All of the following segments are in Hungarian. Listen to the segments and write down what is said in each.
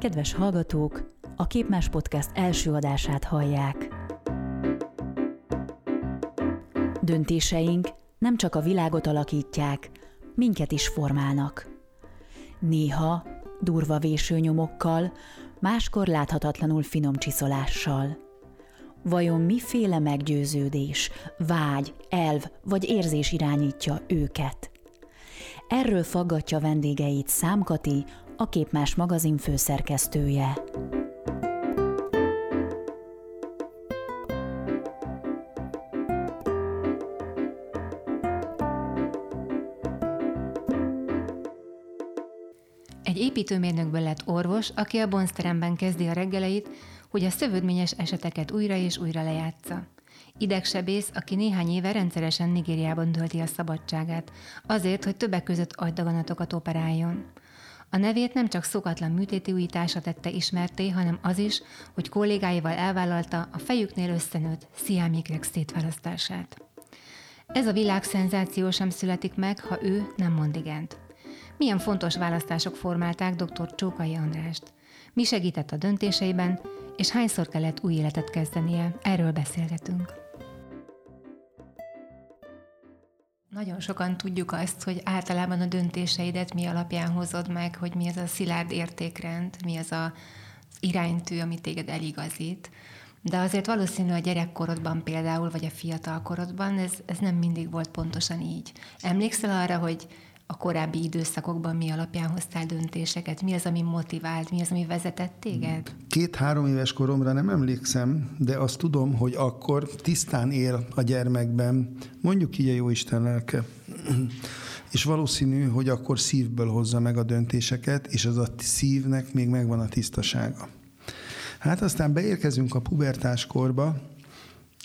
Kedves hallgatók, a Képmás Podcast első adását hallják. Döntéseink nem csak a világot alakítják, minket is formálnak. Néha durva vésőnyomokkal, máskor láthatatlanul finom csiszolással. Vajon miféle meggyőződés, vágy, elv vagy érzés irányítja őket? Erről faggatja vendégeit Számkati, a Képmás magazin főszerkesztője. Egy építőmérnökből lett orvos, aki a bonzteremben kezdi a reggeleit, hogy a szövődményes eseteket újra és újra lejátsza. Idegsebész, aki néhány éve rendszeresen Nigériában tölti a szabadságát, azért, hogy többek között agydaganatokat operáljon. A nevét nem csak szokatlan műtéti újítása tette ismerté, hanem az is, hogy kollégáival elvállalta a fejüknél összenőtt sziámikrek szétválasztását. Ez a világ szenzáció sem születik meg, ha ő nem mond igent. Milyen fontos választások formálták dr. Csókai Andrást? Mi segített a döntéseiben, és hányszor kellett új életet kezdenie? Erről beszélgetünk. Nagyon sokan tudjuk azt, hogy általában a döntéseidet mi alapján hozod meg, hogy mi az a szilárd értékrend, mi az a iránytű, ami téged eligazít. De azért valószínű a gyerekkorodban például, vagy a fiatalkorodban ez, ez nem mindig volt pontosan így. Emlékszel arra, hogy a korábbi időszakokban mi alapján hoztál döntéseket? Mi az, ami motivált? Mi az, ami vezetett téged? Két-három éves koromra nem emlékszem, de azt tudom, hogy akkor tisztán él a gyermekben, mondjuk így a Jóisten lelke. És valószínű, hogy akkor szívből hozza meg a döntéseket, és az a szívnek még megvan a tisztasága. Hát aztán beérkezünk a pubertáskorba,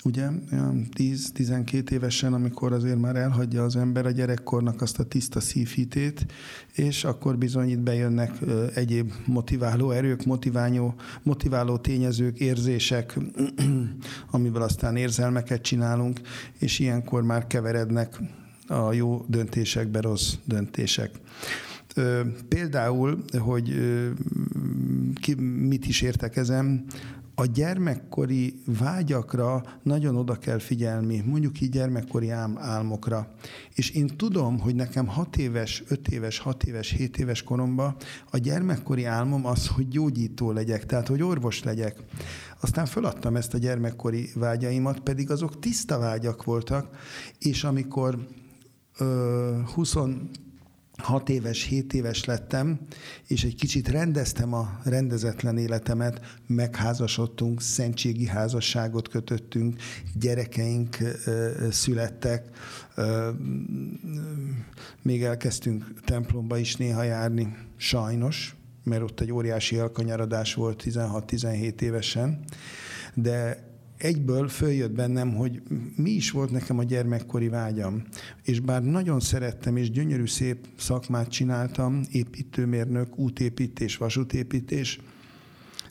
ugye, 10-12 évesen, amikor azért már elhagyja az ember a gyerekkornak azt a tiszta szívhitét, és akkor bizony itt bejönnek egyéb motiváló erők, motiváló, motiváló tényezők, érzések, amivel aztán érzelmeket csinálunk, és ilyenkor már keverednek a jó döntésekbe rossz döntések. Például, hogy ki, mit is értekezem, a gyermekkori vágyakra nagyon oda kell figyelni, mondjuk így gyermekkori álmokra. És én tudom, hogy nekem 6 éves, 5 éves, 6 éves, 7 éves koromban a gyermekkori álmom az, hogy gyógyító legyek, tehát hogy orvos legyek. Aztán föladtam ezt a gyermekkori vágyaimat, pedig azok tiszta vágyak voltak, és amikor ö, 20 hat éves, hét éves lettem, és egy kicsit rendeztem a rendezetlen életemet, megházasodtunk, szentségi házasságot kötöttünk, gyerekeink születtek, még elkezdtünk templomba is néha járni, sajnos, mert ott egy óriási elkanyarodás volt 16-17 évesen, de egyből följött bennem, hogy mi is volt nekem a gyermekkori vágyam. És bár nagyon szerettem, és gyönyörű szép szakmát csináltam, építőmérnök, útépítés, vasútépítés,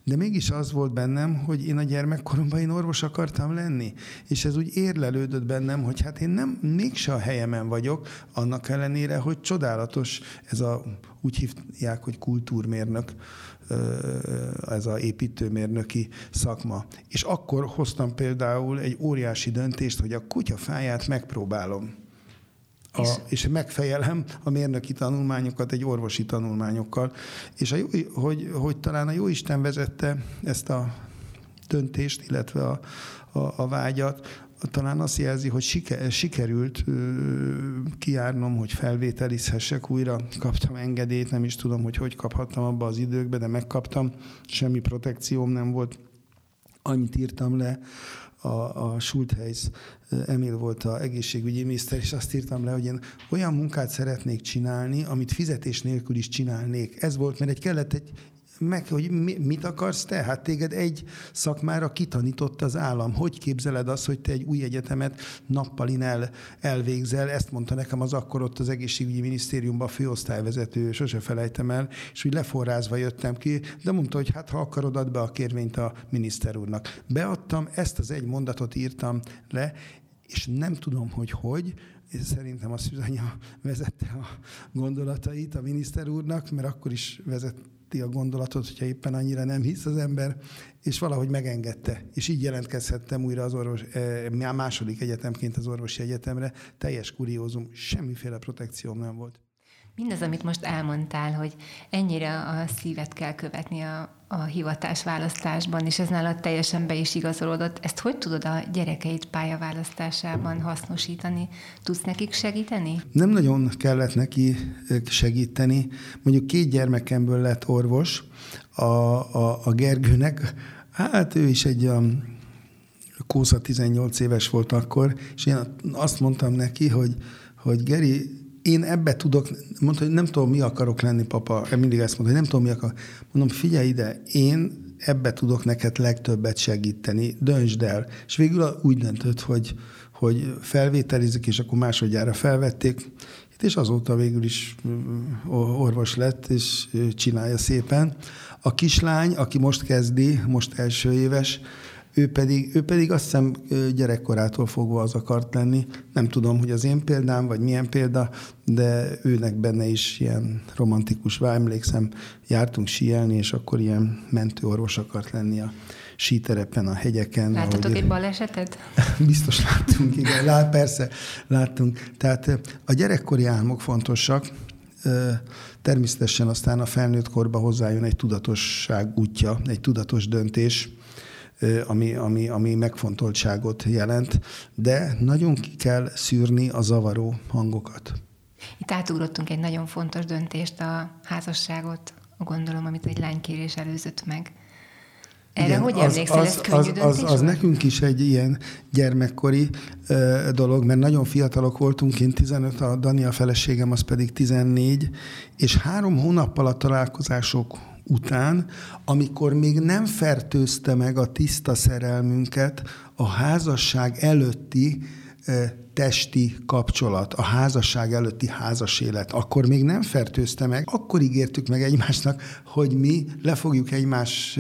de mégis az volt bennem, hogy én a gyermekkoromban én orvos akartam lenni. És ez úgy érlelődött bennem, hogy hát én nem mégse a helyemen vagyok, annak ellenére, hogy csodálatos ez a, úgy hívják, hogy kultúrmérnök, ez a építőmérnöki szakma. És akkor hoztam például egy óriási döntést, hogy a kutyafáját megpróbálom. A, és, és megfejelem a mérnöki tanulmányokat egy orvosi tanulmányokkal. És a, hogy, hogy talán a Jóisten vezette ezt a döntést, illetve a, a, a vágyat, talán azt jelzi, hogy siker, sikerült kiárnom, hogy felvételizhessek újra. Kaptam engedélyt, nem is tudom, hogy hogy kaphattam abba az időkbe, de megkaptam. Semmi protekcióm nem volt. Annyit írtam le, a, a Schultheis Emil volt a egészségügyi miniszter, és azt írtam le, hogy én olyan munkát szeretnék csinálni, amit fizetés nélkül is csinálnék. Ez volt, mert egy kellett egy meg, hogy mit akarsz te? Hát téged egy szakmára kitanított az állam. Hogy képzeled azt, hogy te egy új egyetemet nappalin el, elvégzel? Ezt mondta nekem az akkor ott az egészségügyi minisztériumban a főosztályvezető, sose felejtem el, és úgy leforrázva jöttem ki, de mondta, hogy hát ha akarod, add be a kérvényt a miniszter úrnak. Beadtam, ezt az egy mondatot írtam le, és nem tudom, hogy hogy, és szerintem a Szüzanya vezette a gondolatait a miniszter úrnak, mert akkor is vezet, megérti a gondolatot, hogyha éppen annyira nem hisz az ember, és valahogy megengedte. És így jelentkezhettem újra az orvos, eh, második egyetemként az orvosi egyetemre. Teljes kuriózum, semmiféle protekcióm nem volt. Mindaz, amit most elmondtál, hogy ennyire a szívet kell követni a, a hivatás választásban, és ez nálad teljesen be is igazolódott. Ezt hogy tudod a gyerekeit pályaválasztásában hasznosítani? Tudsz nekik segíteni? Nem nagyon kellett neki segíteni. Mondjuk két gyermekemből lett orvos, a, a, a Gergőnek, hát ő is egy a Kósza 18 éves volt akkor, és én azt mondtam neki, hogy, hogy Geri, én ebbe tudok, mondta, hogy nem tudom, mi akarok lenni, papa. Mindig ezt mondta, hogy nem tudom, mi akarok. Mondom, figyelj ide, én ebbe tudok neked legtöbbet segíteni, döntsd el. És végül úgy döntött, hogy, hogy felvételizik, és akkor másodjára felvették, és azóta végül is orvos lett, és csinálja szépen. A kislány, aki most kezdi, most első éves, ő pedig, ő pedig azt hiszem gyerekkorától fogva az akart lenni. Nem tudom, hogy az én példám, vagy milyen példa, de őnek benne is ilyen romantikus vár. Emlékszem, jártunk síelni, és akkor ilyen mentőorvos akart lenni a síterepen, a hegyeken. Láttatok ahogy... egy balesetet? Biztos láttunk, igen. Lát, persze, láttunk. Tehát a gyerekkori álmok fontosak, természetesen aztán a felnőtt korba hozzájön egy tudatosság útja, egy tudatos döntés, ami, ami, ami megfontoltságot jelent, de nagyon ki kell szűrni a zavaró hangokat. Itt átugrottunk egy nagyon fontos döntést, a házasságot, gondolom, amit egy lánykérés előzött meg. Erre Igen, hogy emlékszel, az, ez az, az, az, az nekünk is egy ilyen gyermekkori uh, dolog, mert nagyon fiatalok voltunk, én 15, a Dani a feleségem, az pedig 14, és három hónappal a találkozások után, amikor még nem fertőzte meg a tiszta szerelmünket a házasság előtti testi kapcsolat, a házasság előtti házas élet, akkor még nem fertőzte meg, akkor ígértük meg egymásnak, hogy mi le fogjuk egymás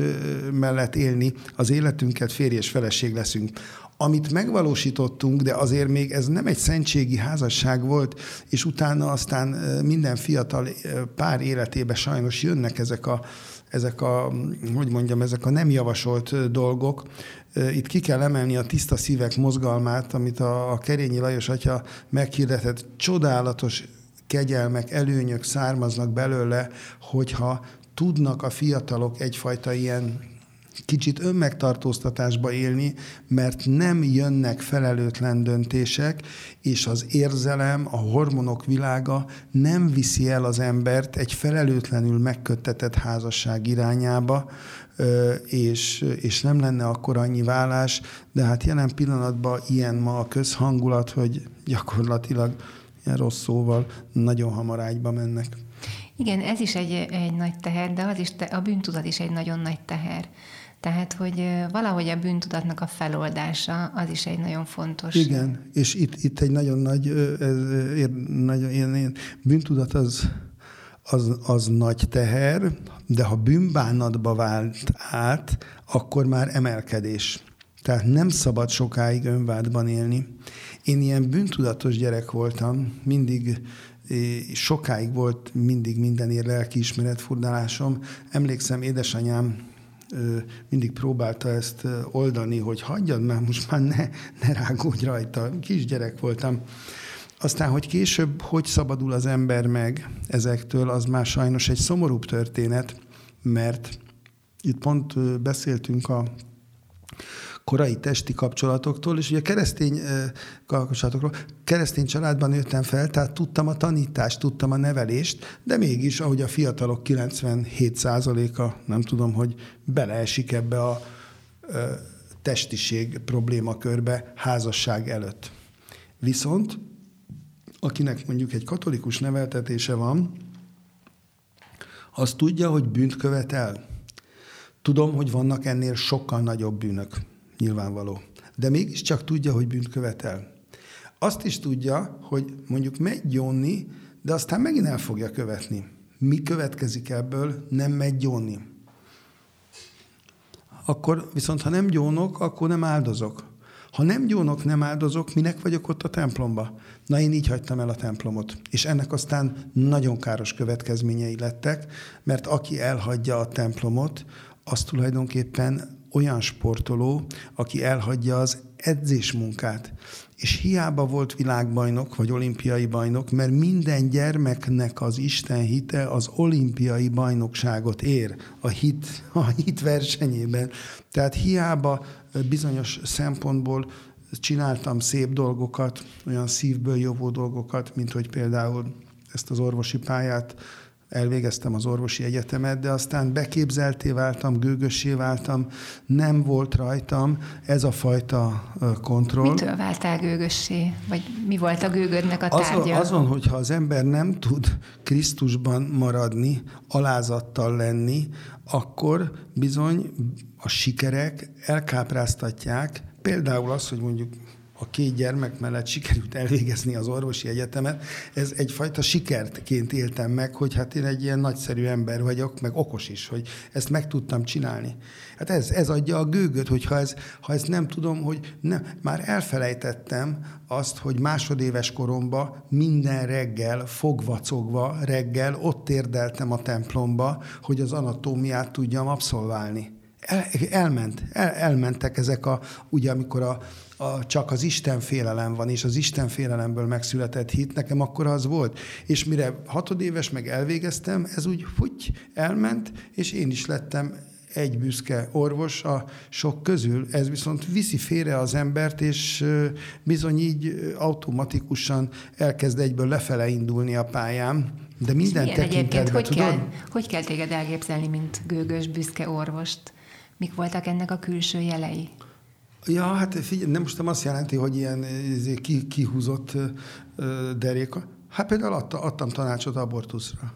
mellett élni az életünket, férj és feleség leszünk amit megvalósítottunk, de azért még ez nem egy szentségi házasság volt, és utána aztán minden fiatal pár életébe sajnos jönnek ezek a, ezek a, hogy mondjam, ezek a nem javasolt dolgok. Itt ki kell emelni a tiszta szívek mozgalmát, amit a, a Kerényi Lajos atya meghirdetett. Csodálatos kegyelmek, előnyök származnak belőle, hogyha tudnak a fiatalok egyfajta ilyen kicsit önmegtartóztatásba élni, mert nem jönnek felelőtlen döntések, és az érzelem, a hormonok világa nem viszi el az embert egy felelőtlenül megköttetett házasság irányába, és, és nem lenne akkor annyi vállás, de hát jelen pillanatban ilyen ma a közhangulat, hogy gyakorlatilag ilyen rossz szóval nagyon hamar ágyba mennek. Igen, ez is egy, egy nagy teher, de az is te, a bűntudat is egy nagyon nagy teher. Tehát, hogy valahogy a bűntudatnak a feloldása az is egy nagyon fontos. Igen, és itt, itt egy nagyon nagy, ez, nagyon ilyen, ilyen bűntudat az, az, az nagy teher, de ha bűnbánatba vált át, akkor már emelkedés. Tehát nem szabad sokáig önvádban élni. Én ilyen bűntudatos gyerek voltam, mindig sokáig volt mindig mindenért lelkiismeret furdalásom. Emlékszem, édesanyám mindig próbálta ezt oldani, hogy hagyjad már, most már ne, ne rágódj rajta. Kisgyerek voltam. Aztán, hogy később hogy szabadul az ember meg ezektől, az már sajnos egy szomorúbb történet, mert itt pont beszéltünk a korai testi kapcsolatoktól, és ugye keresztény kapcsolatokról, keresztény családban nőttem fel, tehát tudtam a tanítást, tudtam a nevelést, de mégis, ahogy a fiatalok 97%-a, nem tudom, hogy beleesik ebbe a testiség problémakörbe házasság előtt. Viszont, akinek mondjuk egy katolikus neveltetése van, az tudja, hogy bűnt követel. Tudom, hogy vannak ennél sokkal nagyobb bűnök nyilvánvaló. De mégiscsak tudja, hogy bűnt követel. Azt is tudja, hogy mondjuk megy gyónni, de aztán megint el fogja követni. Mi következik ebből? Nem megy gyónni. Akkor viszont, ha nem gyónok, akkor nem áldozok. Ha nem gyónok, nem áldozok, minek vagyok ott a templomba? Na én így hagytam el a templomot. És ennek aztán nagyon káros következményei lettek, mert aki elhagyja a templomot, az tulajdonképpen olyan sportoló, aki elhagyja az edzésmunkát. És hiába volt világbajnok, vagy olimpiai bajnok, mert minden gyermeknek az Isten hite az olimpiai bajnokságot ér a hit, a hit versenyében. Tehát hiába bizonyos szempontból csináltam szép dolgokat, olyan szívből jövő dolgokat, mint hogy például ezt az orvosi pályát elvégeztem az orvosi egyetemet, de aztán beképzelté váltam, gőgössé váltam, nem volt rajtam ez a fajta kontroll. Mitől váltál gőgössé? Vagy mi volt a gőgödnek a tárgya? Azon, azon, hogyha az ember nem tud Krisztusban maradni, alázattal lenni, akkor bizony a sikerek elkápráztatják, például az, hogy mondjuk a két gyermek mellett sikerült elvégezni az orvosi egyetemet, ez egyfajta sikertként éltem meg, hogy hát én egy ilyen nagyszerű ember vagyok, meg okos is, hogy ezt meg tudtam csinálni. Hát ez, ez adja a gőgöt, hogy ha, ez, ha ezt nem tudom, hogy nem, már elfelejtettem azt, hogy másodéves koromban minden reggel, fogvacogva reggel ott érdeltem a templomba, hogy az anatómiát tudjam abszolválni. El, elment, el, elmentek ezek a, ugye amikor a, a, csak az Isten félelem van, és az Isten félelemből megszületett hit, nekem akkor az volt. És mire hatodéves meg elvégeztem, ez úgy futy, elment, és én is lettem egy büszke orvos a sok közül. Ez viszont viszi félre az embert, és bizony így automatikusan elkezd egyből lefele indulni a pályám. De minden tekintetben, hogy tudod? Kell, hogy kell téged elképzelni, mint gőgös, büszke orvost? Mik voltak ennek a külső jelei? Ja, hát figyelj, nem most nem azt jelenti, hogy ilyen izé, ki, kihúzott deréka. Hát például adta, adtam tanácsot abortuszra.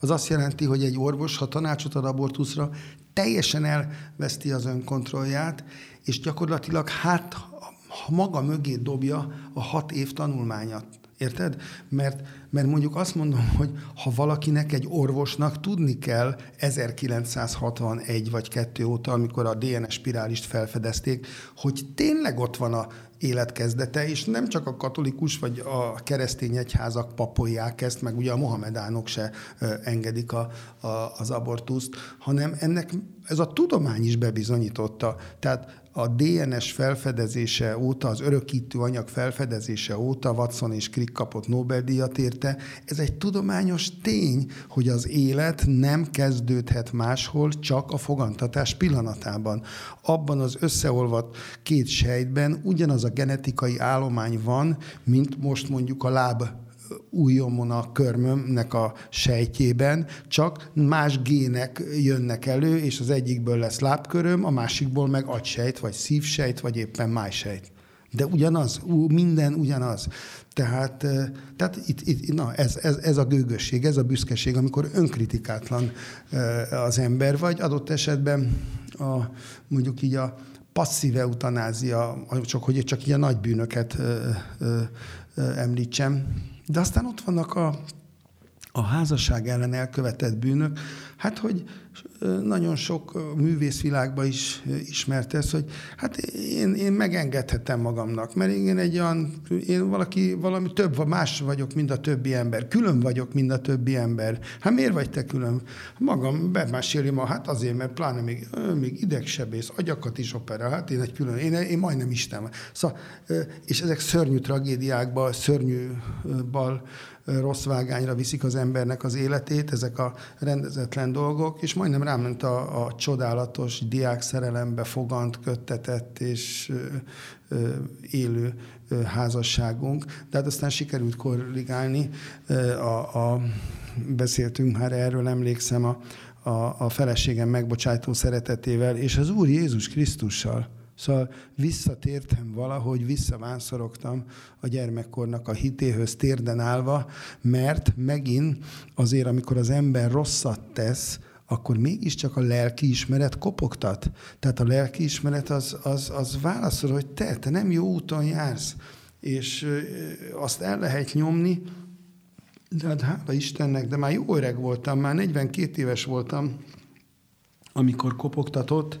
Az azt jelenti, hogy egy orvos, ha tanácsot ad abortuszra, teljesen elveszti az önkontrollját, és gyakorlatilag hát ha maga mögé dobja a hat év tanulmányat. Érted? Mert, mert mondjuk azt mondom, hogy ha valakinek egy orvosnak tudni kell 1961 vagy 2 óta, amikor a DNS spirálist felfedezték, hogy tényleg ott van a életkezdete, és nem csak a katolikus vagy a keresztény egyházak papolják ezt, meg ugye a mohamedánok se engedik a, a, az abortuszt, hanem ennek ez a tudomány is bebizonyította. Tehát a DNS felfedezése óta, az örökítő anyag felfedezése óta Watson és Crick kapott Nobel-díjat érte. Ez egy tudományos tény, hogy az élet nem kezdődhet máshol, csak a fogantatás pillanatában. Abban az összeolvadt két sejtben ugyanaz a genetikai állomány van, mint most mondjuk a láb újomon a körmömnek a sejtjében, csak más gének jönnek elő, és az egyikből lesz lábköröm, a másikból meg agysejt, vagy szívsejt, vagy éppen májsejt. De ugyanaz, minden ugyanaz. Tehát, tehát itt, itt, na, ez, ez, ez a gőgösség, ez a büszkeség, amikor önkritikátlan az ember, vagy adott esetben a, mondjuk így a passzív eutanázia, csak hogy csak ilyen nagy bűnöket említsem, de aztán ott vannak a, a házasság ellen elkövetett bűnök, hát hogy nagyon sok művészvilágban is ismert ez, hogy hát én, én megengedhetem magamnak, mert én egy olyan, én valaki, valami több, más vagyok, mint a többi ember. Külön vagyok, mint a többi ember. Hát miért vagy te külön? Magam bemáséli ma, hát azért, mert pláne még, még idegsebész, agyakat is operál, hát én egy külön, én, én majdnem Isten. Szóval, és ezek szörnyű tragédiákban, szörnyű bal, rossz vágányra viszik az embernek az életét, ezek a rendezetlen dolgok, és majdnem ráment a, a csodálatos diák szerelembe fogant, köttetett és élő házasságunk. De hát aztán sikerült korrigálni. A, a, beszéltünk már erről, emlékszem, a, a, a feleségem megbocsájtó szeretetével, és az Úr Jézus Krisztussal Szóval visszatértem valahogy, visszavánszorogtam a gyermekkornak a hitéhöz térden állva, mert megint azért, amikor az ember rosszat tesz, akkor mégiscsak a lelkiismeret kopogtat. Tehát a lelkiismeret az, az, az válaszol, hogy te, te nem jó úton jársz, és azt el lehet nyomni, de hát hála Istennek, de már jó öreg voltam, már 42 éves voltam, amikor kopogtatott,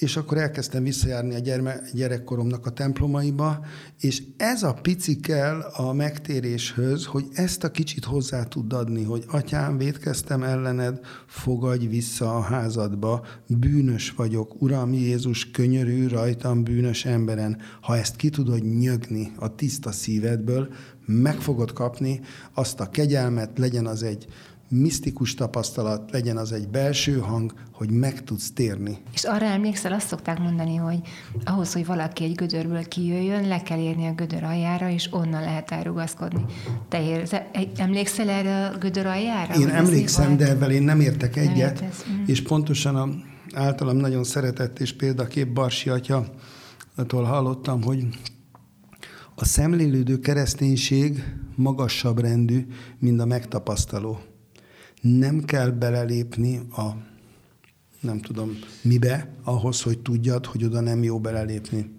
és akkor elkezdtem visszajárni a gyerme, gyerekkoromnak a templomaiba, és ez a pici kell a megtéréshez, hogy ezt a kicsit hozzá tud adni, hogy atyám, védkeztem ellened, fogadj vissza a házadba, bűnös vagyok, Uram Jézus, könyörű rajtam bűnös emberen. Ha ezt ki tudod nyögni a tiszta szívedből, meg fogod kapni azt a kegyelmet, legyen az egy misztikus tapasztalat, legyen az egy belső hang, hogy meg tudsz térni. És arra emlékszel, azt szokták mondani, hogy ahhoz, hogy valaki egy gödörből kijöjjön, le kell érni a gödör aljára, és onnan lehet elrugaszkodni. Te érze, emlékszel erre a gödör aljára? Én emlékszem, de ebben én nem értek egyet, nem mm. és pontosan a általam nagyon szeretett és példakép Barsi atya, hallottam, hogy a szemlélődő kereszténység magasabb rendű, mint a megtapasztaló nem kell belelépni a nem tudom mibe, ahhoz, hogy tudjad, hogy oda nem jó belelépni.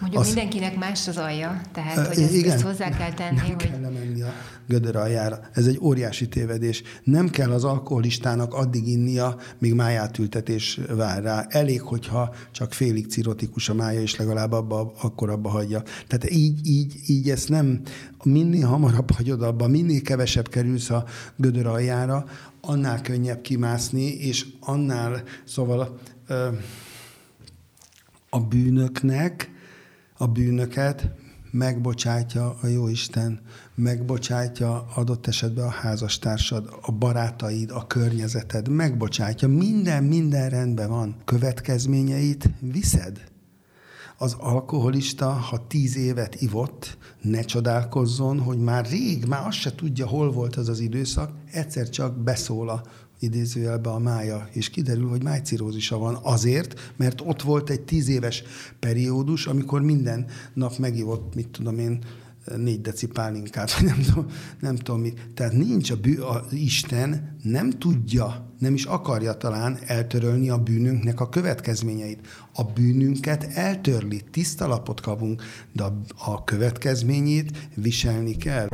Mondjuk Azt, mindenkinek más az alja, tehát hogy ezt, igen, ezt hozzá kell tenni. Nem hogy... kell lemenni a gödör aljára. Ez egy óriási tévedés. Nem kell az alkoholistának addig innia, míg májátültetés vár rá. Elég, hogyha csak félig cirotikus a mája, és legalább abba, akkor abba hagyja. Tehát így, így, így ezt nem, minél hamarabb hagyod abba, minél kevesebb kerülsz a gödör aljára, annál könnyebb kimászni, és annál, szóval a bűnöknek, a bűnöket megbocsátja a Jóisten, megbocsátja adott esetben a házastársad, a barátaid, a környezeted, megbocsátja, minden, minden rendben van. Következményeit viszed. Az alkoholista, ha tíz évet ivott, ne csodálkozzon, hogy már rég, már azt se tudja, hol volt az az időszak, egyszer csak beszól a idézőjelbe a mája, és kiderül, hogy májcirózisa van azért, mert ott volt egy tíz éves periódus, amikor minden nap megivott, mit tudom én, négy deci pálinkát, vagy nem tudom, nem tudom mi. Tehát nincs a, bű, a Isten nem tudja, nem is akarja talán eltörölni a bűnünknek a következményeit. A bűnünket eltörli, tiszta lapot kapunk, de a, a következményét viselni kell.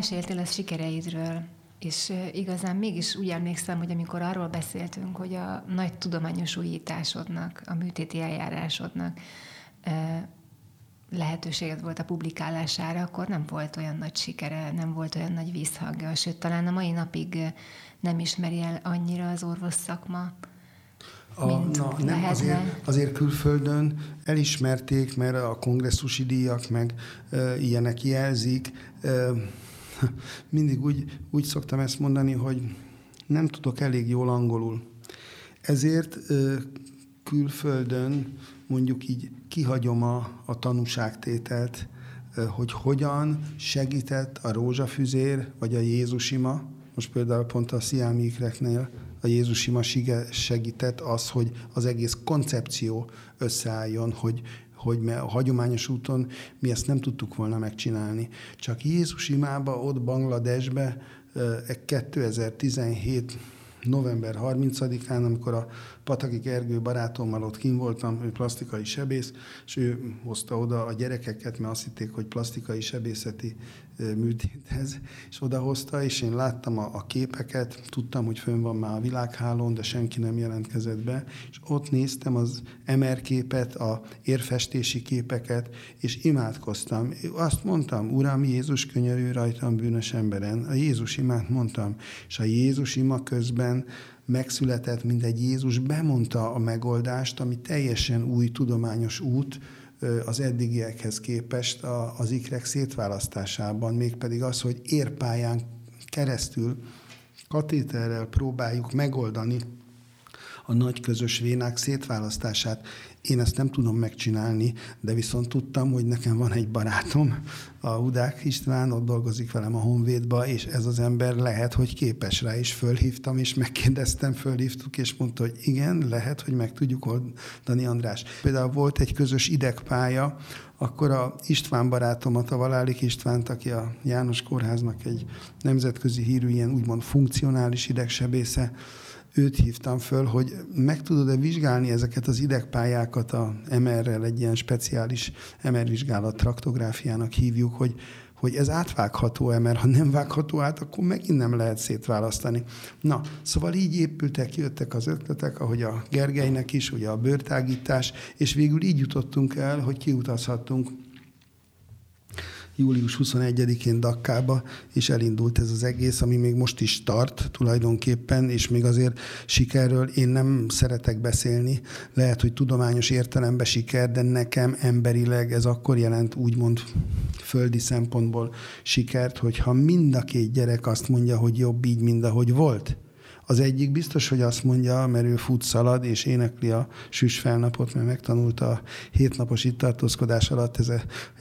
Meséltél a sikereidről, és igazán mégis úgy emlékszem, hogy amikor arról beszéltünk, hogy a nagy tudományos újításodnak, a műtéti eljárásodnak lehetőséged volt a publikálására, akkor nem volt olyan nagy sikere, nem volt olyan nagy vízhangja, sőt, talán a mai napig nem ismeri el annyira az orvos szakma, a, na, nem, azért, azért külföldön elismerték, mert a kongresszusi díjak meg e, ilyenek jelzik. E, mindig úgy, úgy szoktam ezt mondani, hogy nem tudok elég jól angolul. Ezért külföldön mondjuk így kihagyom a, a tanúságtételt, hogy hogyan segített a rózsafüzér, vagy a Jézusima, most például pont a sziámikreknél a Jézusima segített az, hogy az egész koncepció összeálljon, hogy, hogy a hagyományos úton mi ezt nem tudtuk volna megcsinálni. Csak Jézus imába, ott Bangladesbe 2017 november 30-án, amikor a Pataki Gergő barátommal ott kim voltam, ő plastikai sebész, és ő hozta oda a gyerekeket, mert azt hitték, hogy plastikai sebészeti műtéthez, és odahozta, és én láttam a, a képeket, tudtam, hogy fönn van már a világhálón, de senki nem jelentkezett be, és ott néztem az MR képet, a érfestési képeket, és imádkoztam. Azt mondtam, Uram, Jézus könyörű rajtam bűnös emberen. A Jézus imát mondtam, és a Jézus ima közben megszületett, mint egy Jézus bemondta a megoldást, ami teljesen új tudományos út, az eddigiekhez képest az ikrek szétválasztásában, mégpedig az, hogy érpályán keresztül katéterrel próbáljuk megoldani a nagy közös vénák szétválasztását. Én ezt nem tudom megcsinálni, de viszont tudtam, hogy nekem van egy barátom, a Hudák István, ott dolgozik velem a Honvédba, és ez az ember lehet, hogy képes rá, és fölhívtam, és megkérdeztem, fölhívtuk, és mondta, hogy igen, lehet, hogy meg tudjuk oldani, András. Például volt egy közös idegpálya, akkor a István barátomat, a Valálik Istvánt, aki a János Kórháznak egy nemzetközi hírű, ilyen úgymond funkcionális idegsebésze, őt hívtam föl, hogy meg tudod-e vizsgálni ezeket az idegpályákat a MR-rel, egy ilyen speciális MR vizsgálat, traktográfiának hívjuk, hogy, hogy ez átvágható-e, mert ha nem vágható át, akkor megint nem lehet szétválasztani. Na, szóval így épültek, jöttek az ötletek, ahogy a Gergelynek is, ugye a bőrtágítás, és végül így jutottunk el, hogy kiutazhattunk július 21-én Dakkába, és elindult ez az egész, ami még most is tart tulajdonképpen, és még azért sikerről én nem szeretek beszélni. Lehet, hogy tudományos értelemben siker, de nekem emberileg ez akkor jelent úgymond földi szempontból sikert, hogyha mind a két gyerek azt mondja, hogy jobb így, mint ahogy volt az egyik biztos, hogy azt mondja, mert ő fut, szalad, és énekli a süs felnapot, mert megtanulta a hétnapos itt tartózkodás alatt ez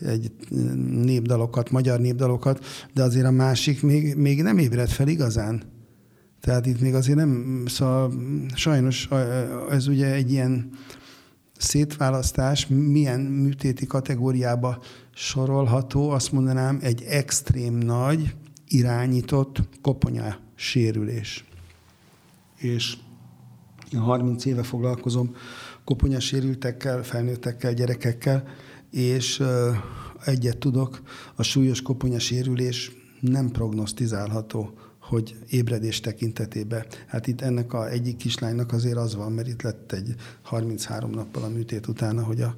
egy népdalokat, magyar népdalokat, de azért a másik még, még nem ébred fel igazán. Tehát itt még azért nem, szóval sajnos ez ugye egy ilyen szétválasztás, milyen műtéti kategóriába sorolható, azt mondanám, egy extrém nagy, irányított koponya sérülés és én 30 éve foglalkozom koponyasérültekkel, felnőttekkel, gyerekekkel, és egyet tudok, a súlyos koponyasérülés nem prognosztizálható, hogy ébredés tekintetében. Hát itt ennek a egyik kislánynak azért az van, mert itt lett egy 33 nappal a műtét utána, hogy a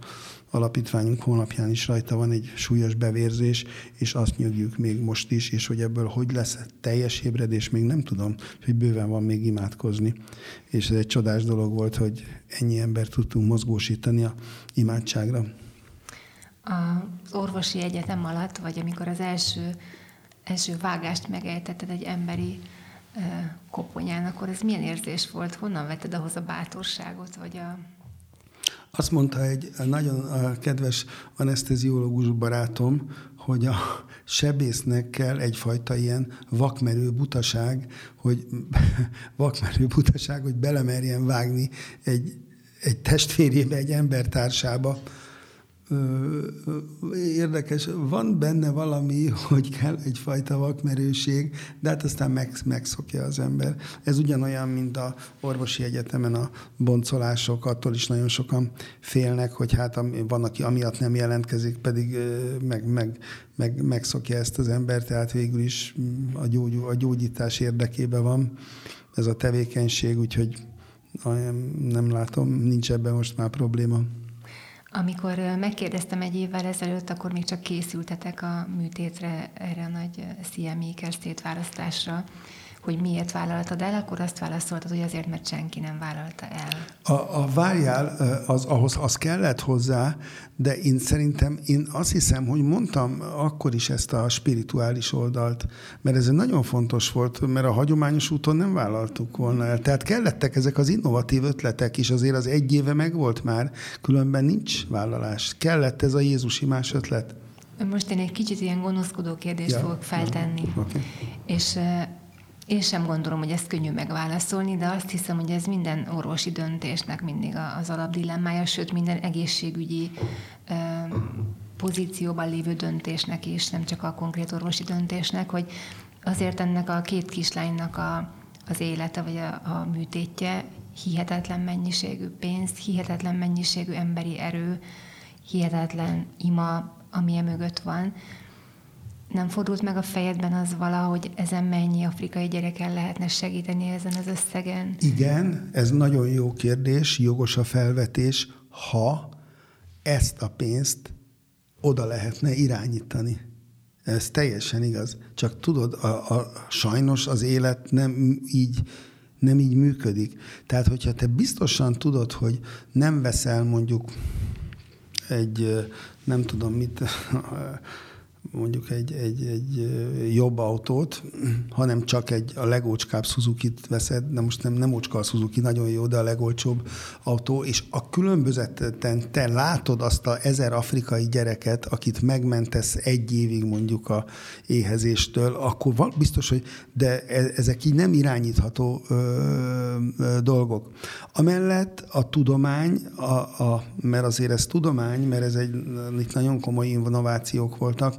alapítványunk honlapján is rajta van egy súlyos bevérzés, és azt nyögjük még most is, és hogy ebből hogy lesz teljes ébredés, még nem tudom, hogy bőven van még imádkozni. És ez egy csodás dolog volt, hogy ennyi ember tudtunk mozgósítani a imádságra. Az orvosi egyetem alatt, vagy amikor az első, első vágást megejtetted egy emberi koponyán, akkor ez milyen érzés volt? Honnan vetted ahhoz a bátorságot, vagy a azt mondta egy nagyon kedves anesteziológus barátom, hogy a sebésznek kell egyfajta ilyen vakmerő butaság, hogy vakmerő butaság, hogy belemerjen vágni egy, egy testvérjébe, egy embertársába, érdekes, van benne valami, hogy kell egyfajta vakmerőség, de hát aztán meg, megszokja az ember. Ez ugyanolyan, mint a orvosi egyetemen a boncolások, attól is nagyon sokan félnek, hogy hát van, aki amiatt nem jelentkezik, pedig meg, meg, meg, megszokja ezt az ember, tehát végül is mm, a, gyógy, a gyógyítás érdekében van ez a tevékenység, úgyhogy nem látom, nincs ebben most már probléma. Amikor megkérdeztem egy évvel ezelőtt, akkor még csak készültetek a műtétre, erre a nagy szétválasztásra, hogy miért vállaltad el, akkor azt válaszoltad, hogy azért, mert senki nem vállalta el. A, a várjál, az, ahhoz az kellett hozzá, de én szerintem, én azt hiszem, hogy mondtam akkor is ezt a spirituális oldalt, mert ez nagyon fontos volt, mert a hagyományos úton nem vállaltuk volna el. Tehát kellettek ezek az innovatív ötletek is, azért az egy éve megvolt már, különben nincs vállalás. Kellett ez a Jézusi más ötlet. Most én egy kicsit ilyen gonoszkodó kérdést ja, fogok feltenni. Ja, okay. És én sem gondolom, hogy ezt könnyű megválaszolni, de azt hiszem, hogy ez minden orvosi döntésnek mindig az alapdilemmája, sőt minden egészségügyi pozícióban lévő döntésnek is, nem csak a konkrét orvosi döntésnek, hogy azért ennek a két kislánynak a, az élete vagy a, a műtétje hihetetlen mennyiségű pénz, hihetetlen mennyiségű emberi erő, hihetetlen ima, ami mögött van, nem fordult meg a fejedben az valahogy ezen mennyi afrikai gyereken lehetne segíteni ezen az összegen? Igen, ez nagyon jó kérdés, jogos a felvetés, ha ezt a pénzt oda lehetne irányítani. Ez teljesen igaz. Csak tudod, a, a, sajnos az élet nem így, nem így működik. Tehát, hogyha te biztosan tudod, hogy nem veszel mondjuk egy, nem tudom mit, mondjuk egy, egy, egy jobb autót, hanem csak egy a legócskább Suzuki-t veszed, de most nem, nem ócska a Suzuki, nagyon jó, de a legolcsóbb autó, és a különbözetten te látod azt a ezer afrikai gyereket, akit megmentesz egy évig mondjuk a éhezéstől, akkor biztos, hogy de e, ezek így nem irányítható ö, ö, dolgok. Amellett a tudomány, a, a, mert azért ez tudomány, mert ez egy itt nagyon komoly innovációk voltak,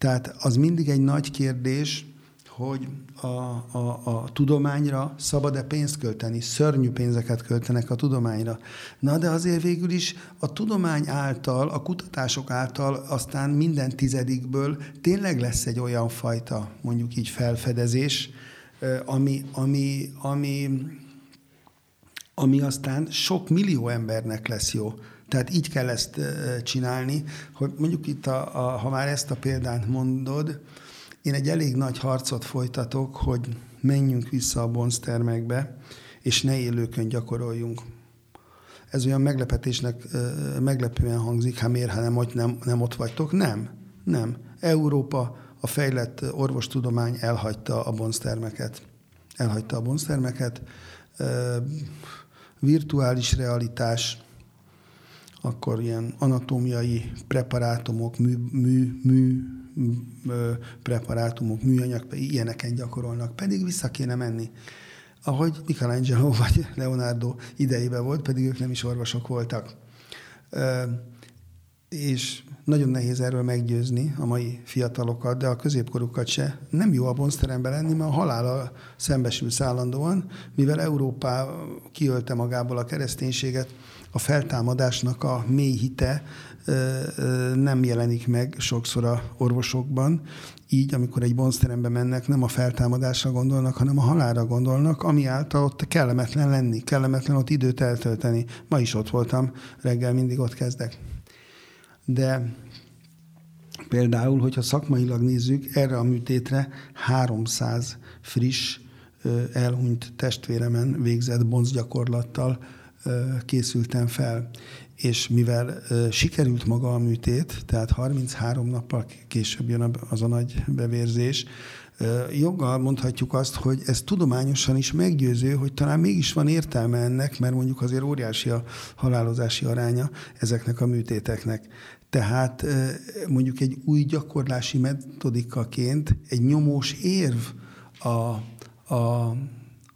tehát az mindig egy nagy kérdés, hogy a, a, a tudományra szabad-e pénzt költeni? Szörnyű pénzeket költenek a tudományra. Na de azért végül is a tudomány által, a kutatások által aztán minden tizedikből tényleg lesz egy olyan fajta, mondjuk így felfedezés, ami, ami, ami, ami aztán sok millió embernek lesz jó. Tehát így kell ezt csinálni, hogy mondjuk itt, a, a, ha már ezt a példát mondod, én egy elég nagy harcot folytatok, hogy menjünk vissza a bonztermekbe, és ne élőkön gyakoroljunk. Ez olyan meglepetésnek meglepően hangzik, hát miért, ha nem, nem, nem ott vagytok? Nem, nem. Európa, a fejlett orvostudomány elhagyta a bonztermeket. Elhagyta a bonztermeket. Virtuális realitás, akkor ilyen anatómiai preparátumok, mű, mű, mű preparátumok, műanyag, ilyeneken gyakorolnak, pedig vissza kéne menni. Ahogy Michelangelo vagy Leonardo idejében volt, pedig ők nem is orvosok voltak. És nagyon nehéz erről meggyőzni a mai fiatalokat, de a középkorukat se. Nem jó a bonzteremben lenni, mert a halála szembesül szállandóan, mivel Európá kiölte magából a kereszténységet, a feltámadásnak a mély hite nem jelenik meg sokszor a orvosokban. Így, amikor egy bonzterembe mennek, nem a feltámadásra gondolnak, hanem a halálra gondolnak, ami által ott kellemetlen lenni, kellemetlen ott időt eltölteni. Ma is ott voltam, reggel mindig ott kezdek. De például, hogyha szakmailag nézzük, erre a műtétre 300 friss, elhunyt testvéremen végzett bonzgyakorlattal készültem fel, és mivel sikerült maga a műtét, tehát 33 nappal később jön az a nagy bevérzés, joggal mondhatjuk azt, hogy ez tudományosan is meggyőző, hogy talán mégis van értelme ennek, mert mondjuk azért óriási a halálozási aránya ezeknek a műtéteknek. Tehát mondjuk egy új gyakorlási metodikaként egy nyomós érv a, a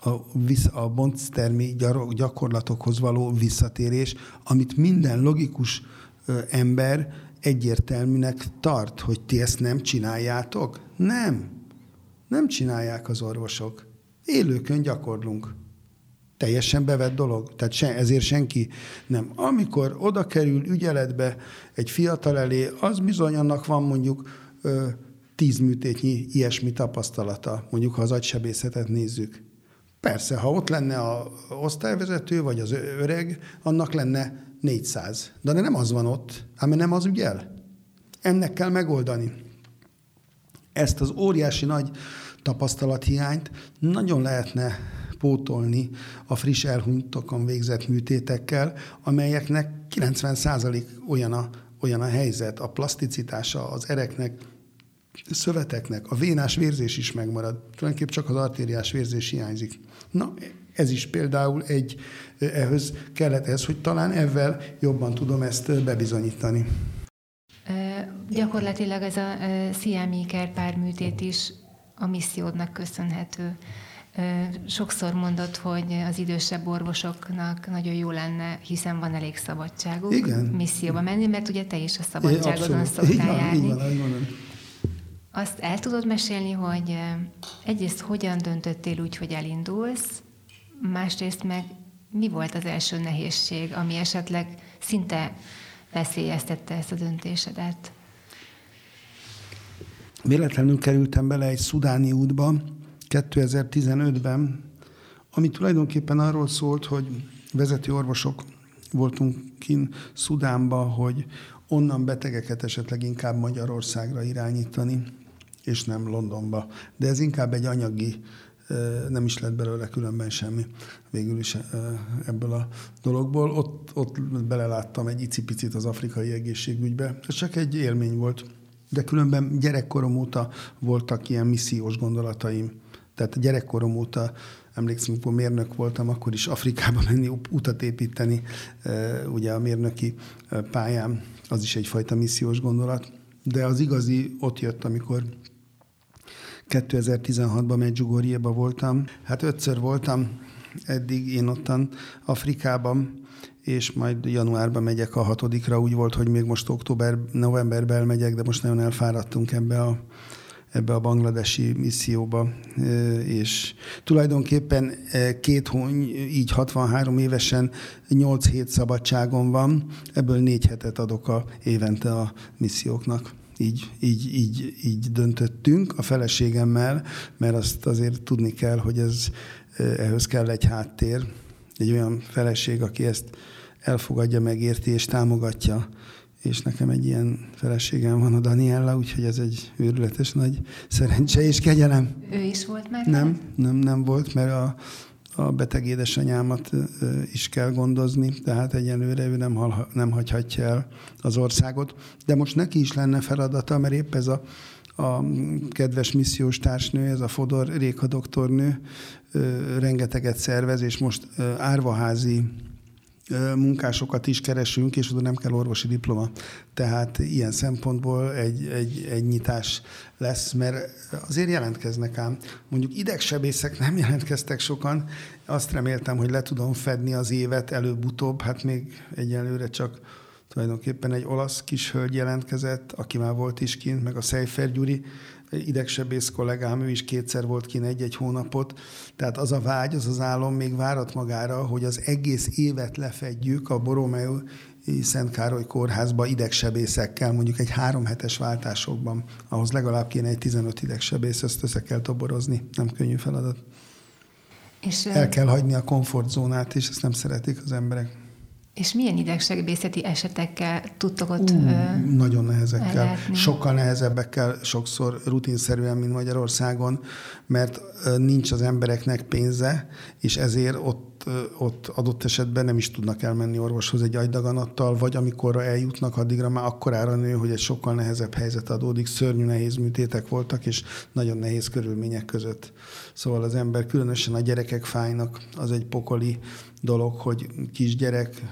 a, a bonctermi gyakorlatokhoz való visszatérés, amit minden logikus ember egyértelműnek tart, hogy ti ezt nem csináljátok? Nem. Nem csinálják az orvosok. Élőkön gyakorlunk. Teljesen bevett dolog. Tehát se, ezért senki nem. Amikor oda kerül ügyeletbe egy fiatal elé, az bizony annak van mondjuk ö, tíz műtétnyi ilyesmi tapasztalata, mondjuk ha az agysebészetet nézzük. Persze, ha ott lenne a osztályvezető, vagy az öreg, annak lenne 400. De nem az van ott, ám nem az ügyel. Ennek kell megoldani. Ezt az óriási nagy tapasztalathiányt nagyon lehetne pótolni a friss elhunytokon végzett műtétekkel, amelyeknek 90% olyan a, olyan a helyzet, a plaszticitása az ereknek, szöveteknek, a vénás vérzés is megmarad. Tulajdonképpen csak az artériás vérzés hiányzik. Na, ez is például egy, ehhez kellett ez, hogy talán ezzel jobban tudom ezt bebizonyítani. E, gyakorlatilag ez a e, CMI kerpárműtét is a missziódnak köszönhető. E, sokszor mondott, hogy az idősebb orvosoknak nagyon jó lenne, hiszen van elég szabadságuk Igen. misszióba menni, mert ugye te is a szabadságodon szoktál így van, járni. Így van, így van. Azt el tudod mesélni, hogy egyrészt hogyan döntöttél úgy, hogy elindulsz, másrészt meg mi volt az első nehézség, ami esetleg szinte veszélyeztette ezt a döntésedet? Véletlenül kerültem bele egy szudáni útba 2015-ben, ami tulajdonképpen arról szólt, hogy vezető orvosok voltunk kin Szudánba, hogy onnan betegeket esetleg inkább Magyarországra irányítani, és nem Londonba. De ez inkább egy anyagi, nem is lett belőle különben semmi végül is ebből a dologból. Ott, ott beleláttam egy icipicit az afrikai egészségügybe. Ez csak egy élmény volt. De különben gyerekkorom óta voltak ilyen missziós gondolataim. Tehát gyerekkorom óta emlékszem, amikor mérnök voltam, akkor is Afrikába menni, utat építeni, ugye a mérnöki pályám, az is egyfajta missziós gondolat. De az igazi ott jött, amikor 2016-ban Medjugorjéba voltam. Hát ötször voltam eddig én ottan Afrikában, és majd januárban megyek a hatodikra. Úgy volt, hogy még most október, novemberben elmegyek, de most nagyon elfáradtunk ebbe a ebbe a bangladesi misszióba, és tulajdonképpen két hóny, így 63 évesen 8 hét szabadságon van, ebből négy hetet adok a évente a misszióknak. Így, így, így, így döntöttünk a feleségemmel, mert azt azért tudni kell, hogy ez, ehhez kell egy háttér, egy olyan feleség, aki ezt elfogadja, megérti és támogatja és nekem egy ilyen feleségem van, a Daniella, úgyhogy ez egy őrületes nagy szerencse és kegyelem. Ő is volt már? Nem, nem, nem volt, mert a, a beteg édesanyámat is kell gondozni, tehát egyelőre ő nem, hal, nem hagyhatja el az országot. De most neki is lenne feladata, mert épp ez a, a kedves missziós társnő, ez a Fodor Réka doktornő rengeteget szervez, és most árvaházi munkásokat is keresünk, és oda nem kell orvosi diploma. Tehát ilyen szempontból egy, egy, egy nyitás lesz, mert azért jelentkeznek ám. Mondjuk idegsebészek nem jelentkeztek sokan, azt reméltem, hogy le tudom fedni az évet előbb-utóbb, hát még egyelőre csak tulajdonképpen egy olasz kis hölgy jelentkezett, aki már volt is kint, meg a Szejfer Gyuri, idegsebész kollégám, ő is kétszer volt kint egy-egy hónapot, tehát az a vágy, az az álom még várat magára, hogy az egész évet lefedjük a Boromeo Szent Károly kórházba idegsebészekkel, mondjuk egy három hetes váltásokban. Ahhoz legalább kéne egy 15 idegsebész, ezt össze kell toborozni. Nem könnyű feladat. És El kell hagyni a komfortzónát, és ezt nem szeretik az emberek. És milyen idegsebészeti esetekkel tudtok ott uh, Nagyon nehezekkel. Ellátni? Sokkal nehezebbekkel, sokszor rutinszerűen, mint Magyarországon, mert nincs az embereknek pénze, és ezért ott, ott adott esetben nem is tudnak elmenni orvoshoz egy agydaganattal, vagy amikor eljutnak, addigra már akkorára nő, hogy egy sokkal nehezebb helyzet adódik, szörnyű nehéz műtétek voltak, és nagyon nehéz körülmények között. Szóval az ember, különösen a gyerekek fájnak, az egy pokoli dolog, hogy kisgyerek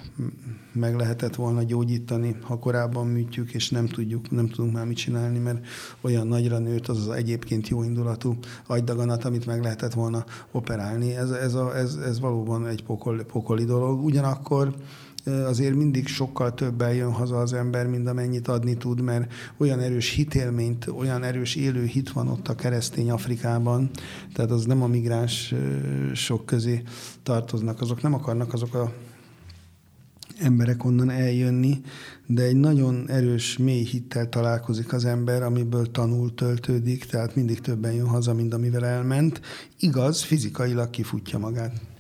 meg lehetett volna gyógyítani, ha korábban műtjük, és nem tudjuk, nem tudunk már mit csinálni, mert olyan nagyra nőtt az az egyébként jó indulatú agydaganat, amit meg lehetett volna operálni. Ez, ez, a, ez, ez valóban egy pokol, pokoli dolog. Ugyanakkor azért mindig sokkal többen jön haza az ember, mint amennyit adni tud, mert olyan erős hitélményt, olyan erős élő hit van ott a keresztény Afrikában, tehát az nem a migráns sok közé tartoznak, azok nem akarnak azok a emberek onnan eljönni, de egy nagyon erős, mély hittel találkozik az ember, amiből tanul, töltődik, tehát mindig többen jön haza, mint amivel elment. Igaz, fizikailag kifutja magát.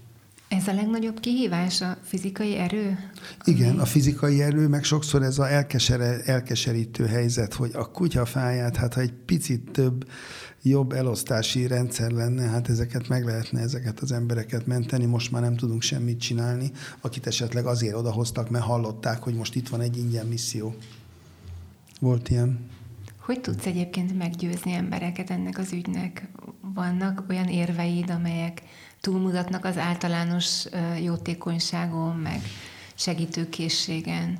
Ez a legnagyobb kihívás, a fizikai erő? Igen, a fizikai erő, meg sokszor ez a elkesere, elkeserítő helyzet, hogy a kutya fáját, hát ha egy picit több jobb elosztási rendszer lenne, hát ezeket meg lehetne ezeket az embereket menteni, most már nem tudunk semmit csinálni, akit esetleg azért odahoztak, mert hallották, hogy most itt van egy ingyen misszió. Volt ilyen. Hogy tudsz egyébként meggyőzni embereket ennek az ügynek? Vannak olyan érveid, amelyek túlmutatnak az általános jótékonyságon, meg segítőkészségen?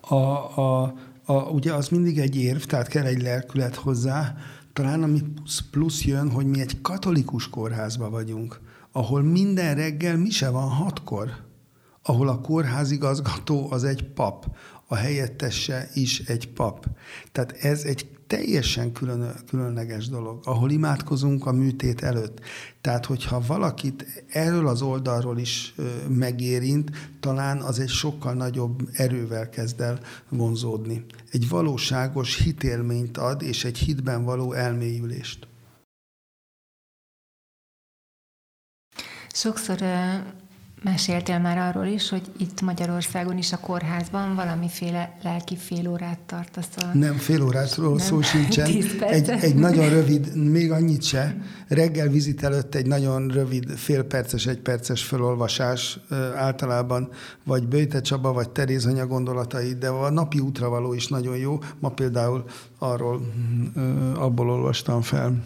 A, a, a, ugye az mindig egy érv, tehát kell egy lelkület hozzá. Talán ami plusz, jön, hogy mi egy katolikus kórházba vagyunk, ahol minden reggel mi se van hatkor, ahol a kórházigazgató az egy pap, a helyettese is egy pap. Tehát ez egy teljesen külön, különleges dolog, ahol imádkozunk a műtét előtt. Tehát, hogyha valakit erről az oldalról is megérint, talán az egy sokkal nagyobb erővel kezd el vonzódni. Egy valóságos hitélményt ad, és egy hitben való elmélyülést. Sokszor Meséltél már arról is, hogy itt Magyarországon is a kórházban valamiféle lelki fél órát tartasz a... Nem, fél órátról szó sincsen. Egy, egy nagyon rövid, még annyit se, reggel vizit előtt egy nagyon rövid, fél perces, egy perces felolvasás általában, vagy Böjte Csaba, vagy Teréz anya gondolatai, de a napi útra való is nagyon jó. Ma például arról, abból olvastam fel.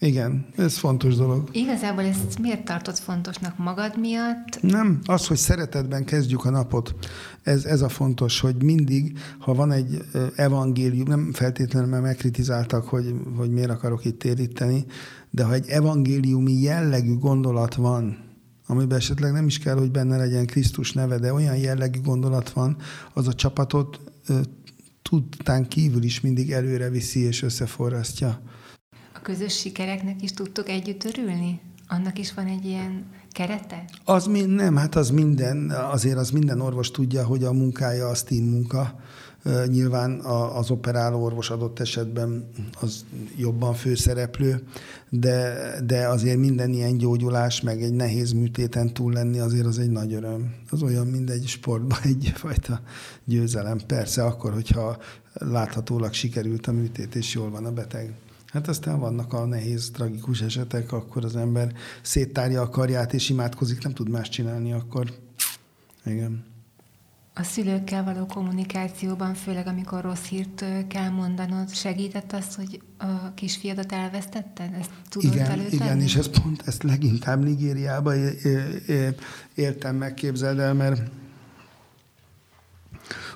Igen, ez fontos dolog. Igazából ezt miért tartod fontosnak magad miatt? Nem, az, hogy szeretetben kezdjük a napot. Ez, ez a fontos, hogy mindig, ha van egy evangélium, nem feltétlenül mert megkritizáltak, hogy, hogy miért akarok itt téríteni, de ha egy evangéliumi jellegű gondolat van, amiben esetleg nem is kell, hogy benne legyen Krisztus neve, de olyan jellegű gondolat van, az a csapatot tudtán kívül is mindig előre viszi és összeforrasztja közös sikereknek is tudtok együtt örülni? Annak is van egy ilyen kerete? Az mind, nem, hát az minden, azért az minden orvos tudja, hogy a munkája az team munka. Nyilván az operáló orvos adott esetben az jobban főszereplő, de, de azért minden ilyen gyógyulás, meg egy nehéz műtéten túl lenni, azért az egy nagy öröm. Az olyan, mint egy sportban egyfajta győzelem. Persze akkor, hogyha láthatólag sikerült a műtét, és jól van a beteg. Hát aztán vannak a nehéz, tragikus esetek, akkor az ember széttárja a karját és imádkozik, nem tud más csinálni, akkor igen. A szülőkkel való kommunikációban, főleg amikor rossz hírt kell mondanod, segített az, hogy a kisfiadat elvesztetted? Ezt tudod igen, igen, és ezt pont ezt leginkább Nigériában éltem meg, képzeld el, mert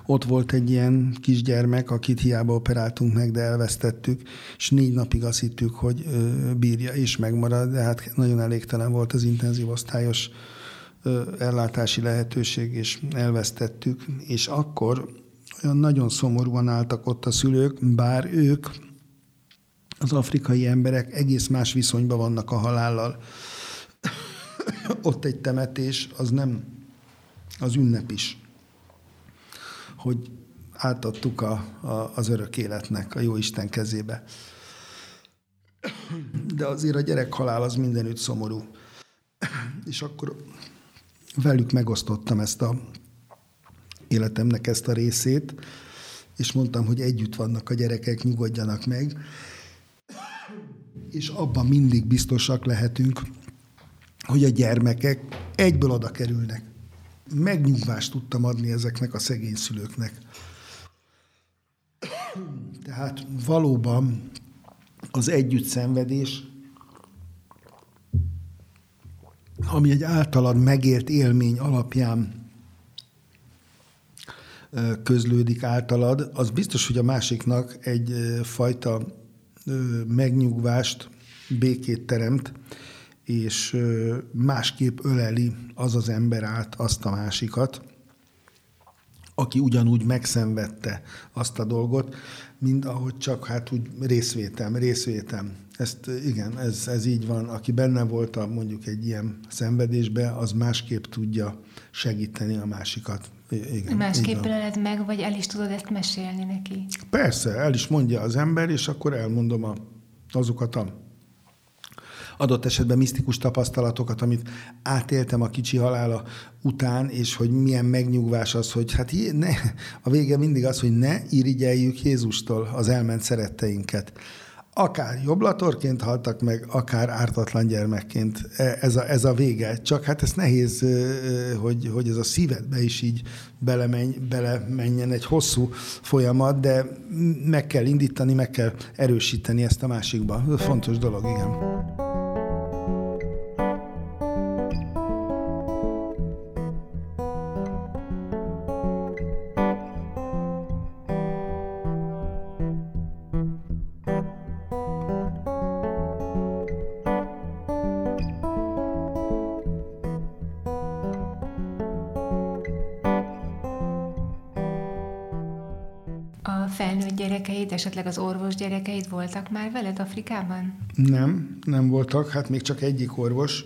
ott volt egy ilyen kisgyermek, akit hiába operáltunk meg, de elvesztettük, és négy napig azt hittük, hogy bírja és megmarad, de hát nagyon elégtelen volt az intenzív osztályos ellátási lehetőség, és elvesztettük, és akkor olyan nagyon szomorúan álltak ott a szülők, bár ők, az afrikai emberek egész más viszonyban vannak a halállal. ott egy temetés, az nem az ünnep is hogy átadtuk a, a, az örök életnek a jó Isten kezébe. De azért a gyerek halál az mindenütt szomorú. És akkor velük megosztottam ezt a életemnek ezt a részét, és mondtam, hogy együtt vannak a gyerekek, nyugodjanak meg, és abban mindig biztosak lehetünk, hogy a gyermekek egyből oda kerülnek megnyugvást tudtam adni ezeknek a szegény szülőknek. Tehát valóban az együtt szenvedés, ami egy általad megért élmény alapján közlődik általad, az biztos, hogy a másiknak egy fajta megnyugvást, békét teremt, és másképp öleli az az ember át azt a másikat, aki ugyanúgy megszenvedte azt a dolgot, mint ahogy csak hát úgy részvétem, részvétem. Ezt igen, ez, ez így van. Aki benne volt a, mondjuk egy ilyen szenvedésbe, az másképp tudja segíteni a másikat. Igen, Másképp öleled meg, vagy el is tudod ezt mesélni neki? Persze, el is mondja az ember, és akkor elmondom a, azokat a adott esetben misztikus tapasztalatokat, amit átéltem a kicsi halála után, és hogy milyen megnyugvás az, hogy hát ne, a vége mindig az, hogy ne irigyeljük Jézustól az elment szeretteinket akár jobblatorként haltak meg, akár ártatlan gyermekként. E, ez a, ez a vége. Csak hát ez nehéz, hogy, hogy ez a szívedbe is így belemenj, belemenjen egy hosszú folyamat, de meg kell indítani, meg kell erősíteni ezt a másikba. Fontos dolog, igen. Esetleg az orvos gyerekeid voltak már veled Afrikában? Nem, nem voltak. Hát még csak egyik orvos.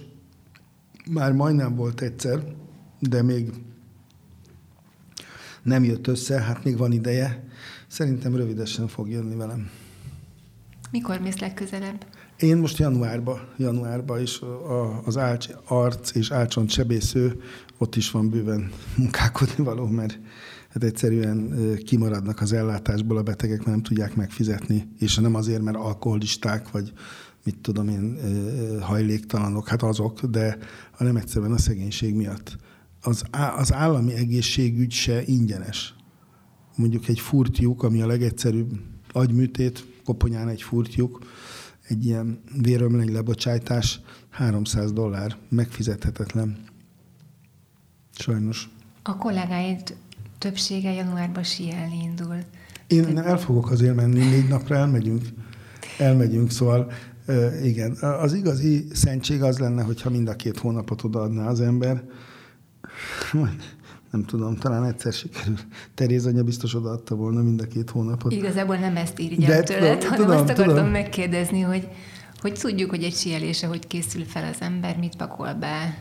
Már majdnem volt egyszer, de még nem jött össze, hát még van ideje. Szerintem rövidesen fog jönni velem. Mikor mész legközelebb? Én most januárban, januárban is az álcs, arc és álcsont sebésző, ott is van bőven munkálkodni való, mert hát egyszerűen kimaradnak az ellátásból a betegek, mert nem tudják megfizetni, és nem azért, mert alkoholisták, vagy mit tudom én, hajléktalanok, hát azok, de hanem egyszerűen a szegénység miatt. Az, az állami egészségügy se ingyenes. Mondjuk egy furtjuk, ami a legegyszerűbb agyműtét, koponyán egy furtjuk, egy ilyen vérömlény lebocsájtás 300 dollár, megfizethetetlen. Sajnos. A kollégáid többsége januárban síelni indul. Én el fogok azért menni, négy napra elmegyünk. Elmegyünk, szóval igen. Az igazi szentség az lenne, hogyha mind a két hónapot odaadná az ember. Nem tudom, talán egyszer sikerül. Teréz anya biztos odaadta volna mind a két hónapot. Igazából nem ezt írja tőled, tudom, hanem azt akartam tudom. megkérdezni, hogy, hogy tudjuk, hogy egy sielése, hogy készül fel az ember, mit pakol be,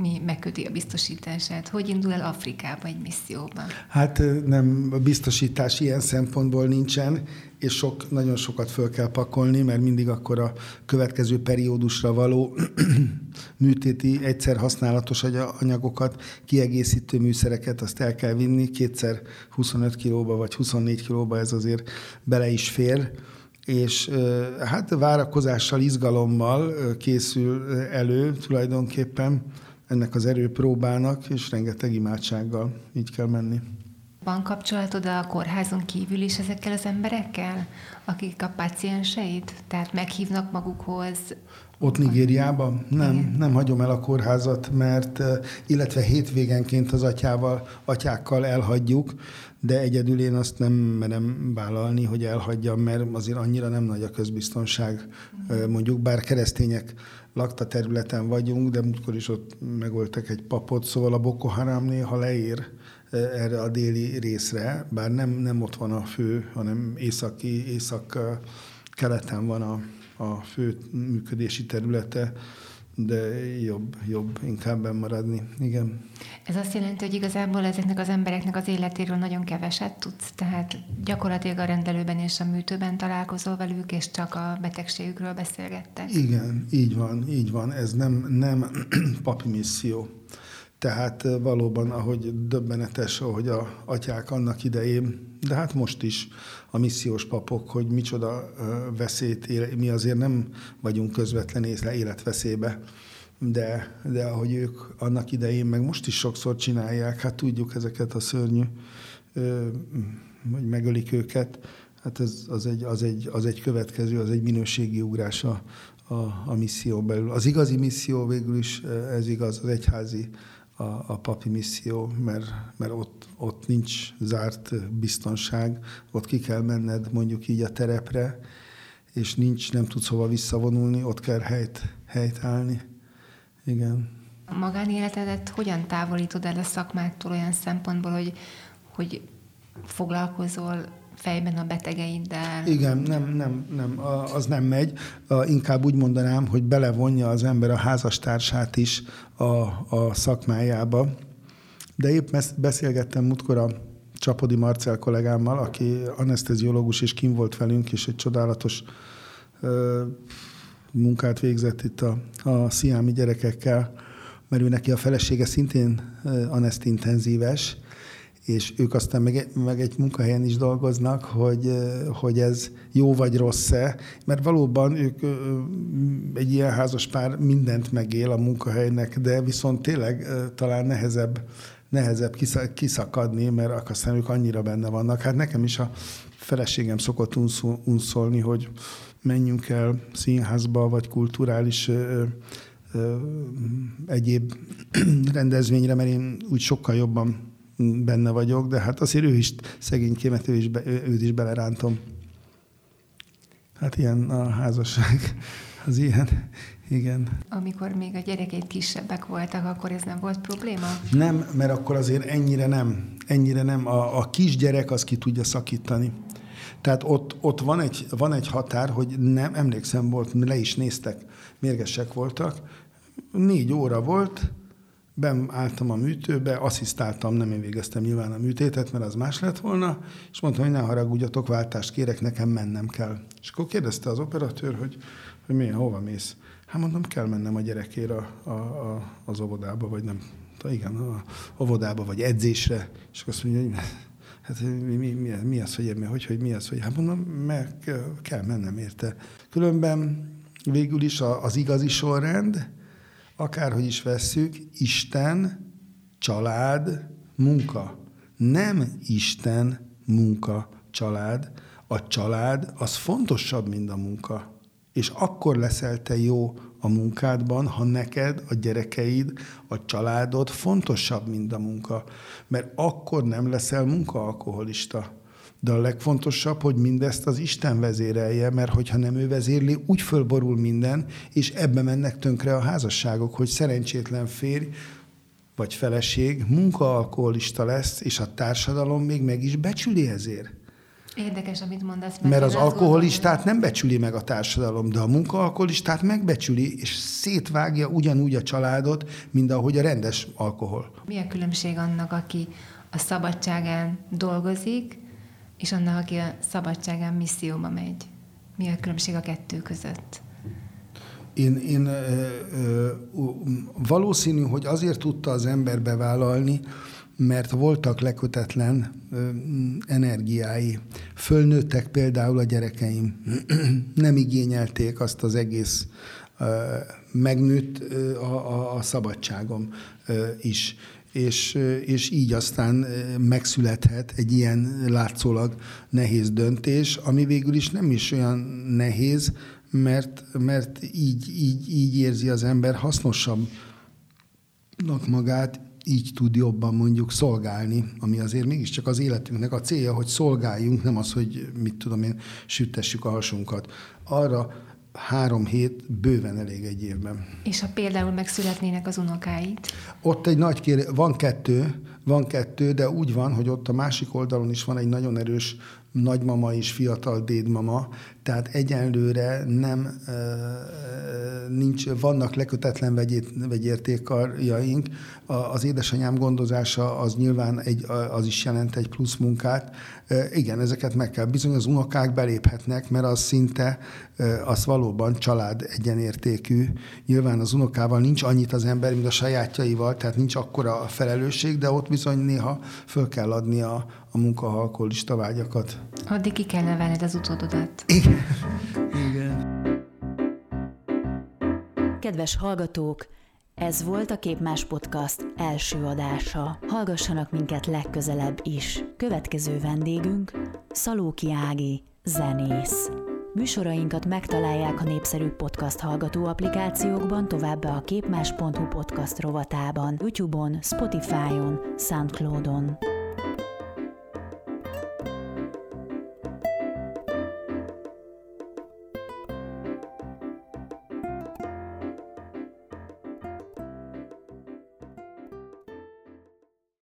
mi megköti a biztosítását? Hogy indul el Afrikába egy misszióban? Hát nem, a biztosítás ilyen szempontból nincsen, és sok, nagyon sokat föl kell pakolni, mert mindig akkor a következő periódusra való műtéti, egyszer használatos anyagokat, kiegészítő műszereket, azt el kell vinni, kétszer 25 kilóba vagy 24 kilóba ez azért bele is fér, és hát várakozással, izgalommal készül elő tulajdonképpen ennek az erőpróbának, és rengeteg imádsággal így kell menni. Van kapcsolatod a kórházon kívül is ezekkel az emberekkel, akik a pacienseid? Tehát meghívnak magukhoz? Ott Nigériában? Nem, Igen. nem hagyom el a kórházat, mert illetve hétvégenként az atyával, atyákkal elhagyjuk, de egyedül én azt nem merem vállalni, hogy elhagyjam, mert azért annyira nem nagy a közbiztonság. Mondjuk bár keresztények lakta területen vagyunk, de múltkor is ott megöltek egy papot, szóval a Boko Haram néha leér e, erre a déli részre, bár nem, nem ott van a fő, hanem északi, észak-keleten van a, a fő működési területe de jobb, jobb inkább maradni. Igen. Ez azt jelenti, hogy igazából ezeknek az embereknek az életéről nagyon keveset tudsz, tehát gyakorlatilag a rendelőben és a műtőben találkozol velük, és csak a betegségükről beszélgettek. Igen, így van, így van. Ez nem, nem papi misszió. Tehát valóban, ahogy döbbenetes, ahogy a atyák annak idején, de hát most is a missziós papok, hogy micsoda veszélyt, mi azért nem vagyunk közvetlen életveszélybe, de, de ahogy ők annak idején, meg most is sokszor csinálják, hát tudjuk ezeket a szörnyű, hogy megölik őket, hát ez, az, egy, az, egy, az egy következő, az egy minőségi ugrás a, a, a misszió belül. Az igazi misszió végül is, ez igaz, az egyházi a, a papi misszió, mert, mert ott, ott nincs zárt biztonság, ott ki kell menned mondjuk így a terepre, és nincs, nem tudsz hova visszavonulni, ott kell helyt, helyt állni. Igen. A magánéletedet hogyan távolítod el a szakmától olyan szempontból, hogy, hogy foglalkozol fejben a betegeiddel. Igen, nem, nem, nem, az nem megy. Inkább úgy mondanám, hogy belevonja az ember a házastársát is a, a szakmájába. De épp beszélgettem múltkor a Csapodi Marcel kollégámmal, aki anesteziológus és kim volt velünk, és egy csodálatos ö, munkát végzett itt a, a sziámi gyerekekkel, mert ő neki a felesége szintén anesztintenzíves, és ők aztán meg, meg egy munkahelyen is dolgoznak, hogy, hogy ez jó vagy rossz-e, mert valóban ők egy ilyen házas pár mindent megél a munkahelynek, de viszont tényleg talán nehezebb, nehezebb kiszakadni, mert aztán ők annyira benne vannak. Hát nekem is a feleségem szokott unszolni, hogy menjünk el színházba, vagy kulturális egyéb rendezvényre, mert én úgy sokkal jobban benne vagyok, de hát azért ő is szegénykémet, ő is, be, ő, őt is belerántom. Hát ilyen a házasság, az ilyen, igen. Amikor még a gyerekeid kisebbek voltak, akkor ez nem volt probléma? Nem, mert akkor azért ennyire nem. Ennyire nem. A, a kisgyerek az ki tudja szakítani. Tehát ott, ott van, egy, van egy határ, hogy nem, emlékszem volt, le is néztek, mérgesek voltak, négy óra volt, beálltam a műtőbe, asszisztáltam, nem én végeztem nyilván a műtétet, mert az más lett volna, és mondtam, hogy ne haragudjatok, váltást kérek, nekem mennem kell. És akkor kérdezte az operatőr, hogy hogy miért, hova mész? Hát mondom, kell mennem a gyerekére a, a, a, az óvodába, vagy nem, igen, a óvodába, vagy edzésre, és azt mondja, hogy hát mi, mi, mi, mi az, hogy én, hogy, hogy mi az, hogy hát mondom, meg kell mennem érte. Különben végül is az igazi sorrend, akárhogy is vesszük, Isten, család, munka. Nem Isten, munka, család. A család az fontosabb, mint a munka. És akkor leszel te jó a munkádban, ha neked, a gyerekeid, a családod fontosabb, mint a munka. Mert akkor nem leszel munkaalkoholista. De a legfontosabb, hogy mindezt az Isten vezérelje, mert hogyha nem ő vezérli, úgy fölborul minden, és ebbe mennek tönkre a házasságok, hogy szerencsétlen férj vagy feleség munkaalkoholista lesz, és a társadalom még meg is becsüli ezért. Érdekes, amit mondasz. Mert, mert az alkoholistát gondolom, nem becsüli meg a társadalom, de a munkaalkoholistát megbecsüli, és szétvágja ugyanúgy a családot, mint ahogy a rendes alkohol. Mi a különbség annak, aki a szabadságán dolgozik, és annak, aki a szabadságán misszióba megy? Mi a különbség a kettő között? Én, én valószínű, hogy azért tudta az ember bevállalni, mert voltak lekötetlen energiái. Fölnőttek például a gyerekeim. Nem igényelték azt az egész ö, megnőtt a, a, a szabadságom is és, és így aztán megszülethet egy ilyen látszólag nehéz döntés, ami végül is nem is olyan nehéz, mert, mert így, így, így érzi az ember hasznosabbnak magát, így tud jobban mondjuk szolgálni, ami azért mégiscsak az életünknek a célja, hogy szolgáljunk, nem az, hogy mit tudom én, süttessük a hasunkat. Arra három hét bőven elég egy évben. És ha például megszületnének az unokáit? Ott egy nagy kérdés, van kettő, van kettő, de úgy van, hogy ott a másik oldalon is van egy nagyon erős nagymama és fiatal dédmama, tehát egyenlőre nem nincs, vannak lekötetlen vegyét, vegyértékarjaink. Az édesanyám gondozása az nyilván egy, az is jelent egy plusz munkát. Igen, ezeket meg kell. Bizony az unokák beléphetnek, mert az szinte, az valóban család egyenértékű. Nyilván az unokával nincs annyit az ember, mint a sajátjaival, tehát nincs akkora felelősség, de ott bizony néha föl kell adni a, a munkahalkolista vágyakat. Addig ki kell nevelned az utódodat. Igen. Igen. Kedves hallgatók, ez volt a Képmás Podcast első adása. Hallgassanak minket legközelebb is. Következő vendégünk Szalóki Ági, zenész. Műsorainkat megtalálják a népszerű podcast hallgató applikációkban, továbbá a képmás.hu podcast rovatában, YouTube-on, Spotify-on, Soundcloud-on.